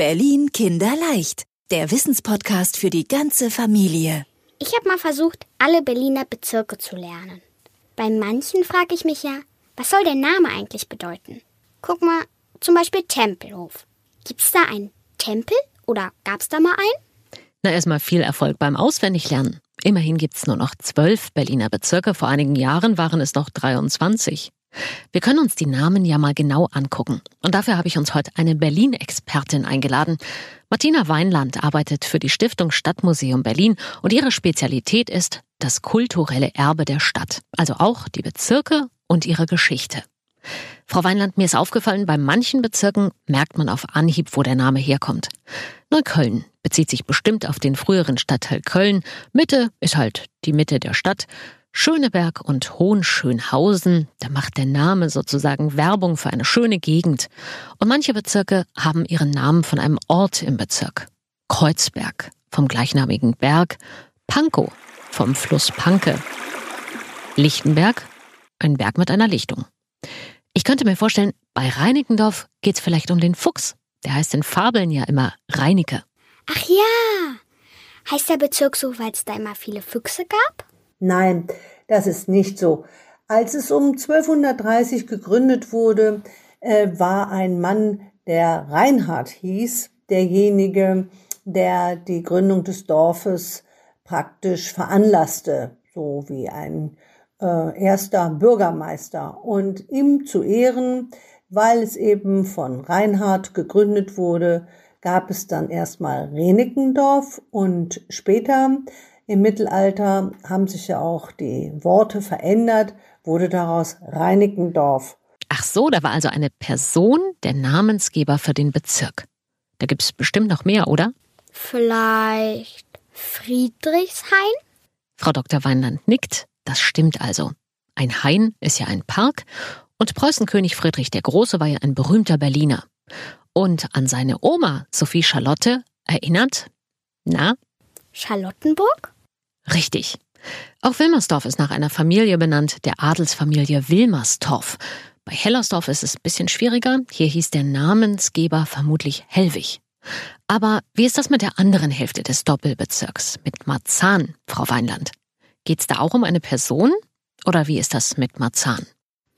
Berlin Kinderleicht, der Wissenspodcast für die ganze Familie. Ich habe mal versucht, alle Berliner Bezirke zu lernen. Bei manchen frage ich mich ja, was soll der Name eigentlich bedeuten? Guck mal, zum Beispiel Tempelhof. Gibt's da einen Tempel oder gab's da mal einen? Na, erstmal viel Erfolg beim Auswendiglernen. Immerhin gibt's nur noch zwölf Berliner Bezirke. Vor einigen Jahren waren es noch 23. Wir können uns die Namen ja mal genau angucken. Und dafür habe ich uns heute eine Berlin-Expertin eingeladen. Martina Weinland arbeitet für die Stiftung Stadtmuseum Berlin und ihre Spezialität ist das kulturelle Erbe der Stadt, also auch die Bezirke und ihre Geschichte. Frau Weinland, mir ist aufgefallen, bei manchen Bezirken merkt man auf Anhieb, wo der Name herkommt. Neukölln bezieht sich bestimmt auf den früheren Stadtteil Köln. Mitte ist halt die Mitte der Stadt. Schöneberg und Hohenschönhausen, da macht der Name sozusagen Werbung für eine schöne Gegend. Und manche Bezirke haben ihren Namen von einem Ort im Bezirk. Kreuzberg vom gleichnamigen Berg, Pankow vom Fluss Panke, Lichtenberg, ein Berg mit einer Lichtung. Ich könnte mir vorstellen, bei Reinickendorf geht's vielleicht um den Fuchs. Der heißt in Fabeln ja immer Reinecke. Ach ja. Heißt der Bezirk so, weil es da immer viele Füchse gab? Nein, das ist nicht so. Als es um 1230 gegründet wurde, äh, war ein Mann, der Reinhard hieß, derjenige, der die Gründung des Dorfes praktisch veranlasste, so wie ein äh, erster Bürgermeister. Und ihm zu Ehren, weil es eben von Reinhard gegründet wurde, gab es dann erstmal Renickendorf und später im Mittelalter haben sich ja auch die Worte verändert, wurde daraus Reinickendorf. Ach so, da war also eine Person der Namensgeber für den Bezirk. Da gibt es bestimmt noch mehr, oder? Vielleicht Friedrichshain? Frau Dr. Weinland nickt. Das stimmt also. Ein Hain ist ja ein Park und Preußenkönig Friedrich der Große war ja ein berühmter Berliner. Und an seine Oma Sophie Charlotte erinnert, na? Charlottenburg? Richtig. Auch Wilmersdorf ist nach einer Familie benannt, der Adelsfamilie Wilmerstorf. Bei Hellersdorf ist es ein bisschen schwieriger. Hier hieß der Namensgeber vermutlich Hellwig. Aber wie ist das mit der anderen Hälfte des Doppelbezirks, mit Marzahn, Frau Weinland? Geht's da auch um eine Person? Oder wie ist das mit Marzahn?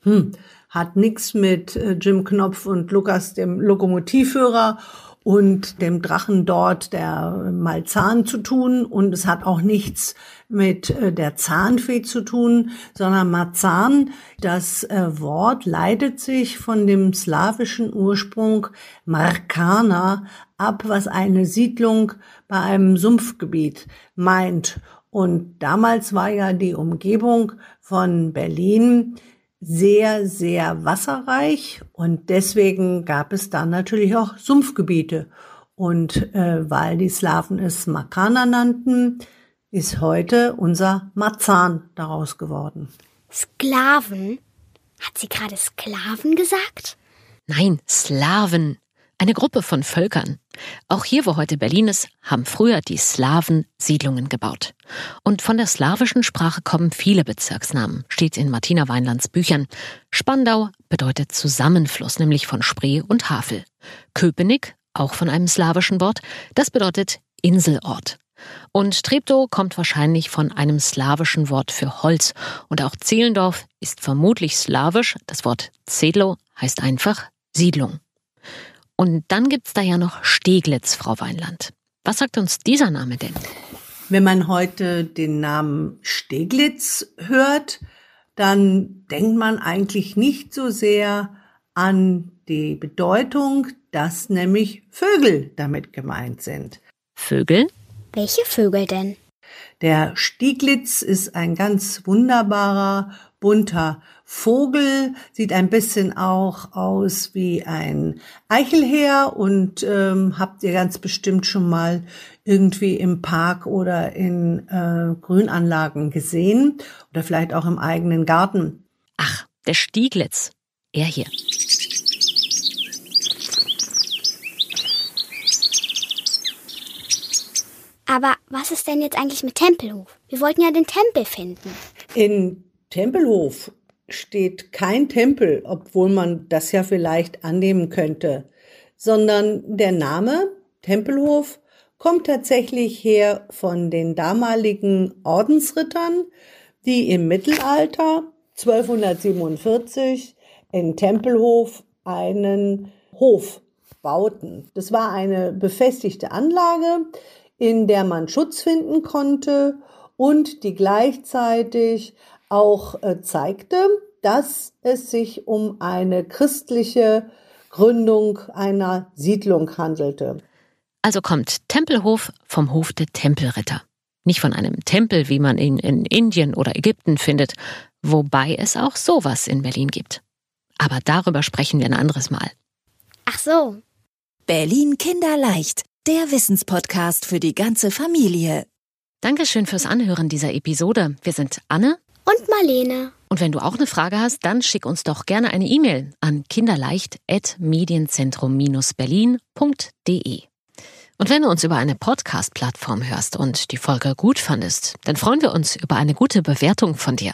Hm, hat nichts mit äh, Jim Knopf und Lukas, dem Lokomotivführer und dem Drachen dort, der Malzahn zu tun. Und es hat auch nichts mit äh, der Zahnfee zu tun, sondern Marzahn, das äh, Wort leitet sich von dem slawischen Ursprung Markana ab, was eine Siedlung bei einem Sumpfgebiet meint. Und damals war ja die Umgebung von Berlin sehr, sehr wasserreich und deswegen gab es dann natürlich auch Sumpfgebiete. Und äh, weil die Slawen es Makana nannten, ist heute unser Marzahn daraus geworden. Sklaven? Hat sie gerade Sklaven gesagt? Nein, Slawen. Eine Gruppe von Völkern. Auch hier, wo heute Berlin ist, haben früher die Slawen Siedlungen gebaut. Und von der slawischen Sprache kommen viele Bezirksnamen, steht in Martina Weinlands Büchern. Spandau bedeutet Zusammenfluss, nämlich von Spree und Havel. Köpenick, auch von einem slawischen Wort, das bedeutet Inselort. Und Treptow kommt wahrscheinlich von einem slawischen Wort für Holz. Und auch Zehlendorf ist vermutlich slawisch. Das Wort Zedlo heißt einfach Siedlung. Und dann gibt's da ja noch Steglitz, Frau Weinland. Was sagt uns dieser Name denn? Wenn man heute den Namen Steglitz hört, dann denkt man eigentlich nicht so sehr an die Bedeutung, dass nämlich Vögel damit gemeint sind. Vögel? Welche Vögel denn? Der Stieglitz ist ein ganz wunderbarer, bunter Vogel, sieht ein bisschen auch aus wie ein Eichelheer und ähm, habt ihr ganz bestimmt schon mal irgendwie im Park oder in äh, Grünanlagen gesehen oder vielleicht auch im eigenen Garten. Ach, der Stieglitz. Er hier. Aber was ist denn jetzt eigentlich mit Tempelhof? Wir wollten ja den Tempel finden. In Tempelhof steht kein Tempel, obwohl man das ja vielleicht annehmen könnte, sondern der Name Tempelhof kommt tatsächlich her von den damaligen Ordensrittern, die im Mittelalter 1247 in Tempelhof einen Hof bauten. Das war eine befestigte Anlage, in der man Schutz finden konnte und die gleichzeitig auch äh, zeigte, dass es sich um eine christliche Gründung einer Siedlung handelte. Also kommt Tempelhof vom Hof der Tempelritter. Nicht von einem Tempel, wie man ihn in Indien oder Ägypten findet, wobei es auch sowas in Berlin gibt. Aber darüber sprechen wir ein anderes Mal. Ach so. Berlin Kinderleicht, der Wissenspodcast für die ganze Familie. Dankeschön fürs Anhören dieser Episode. Wir sind Anne Und Marlene. und wenn du auch eine Frage hast, dann schick uns doch gerne eine E-Mail an kinderleicht.medienzentrum-berlin.de. Und wenn du uns über eine Podcast-Plattform hörst und die Folge gut fandest, dann freuen wir uns über eine gute Bewertung von dir.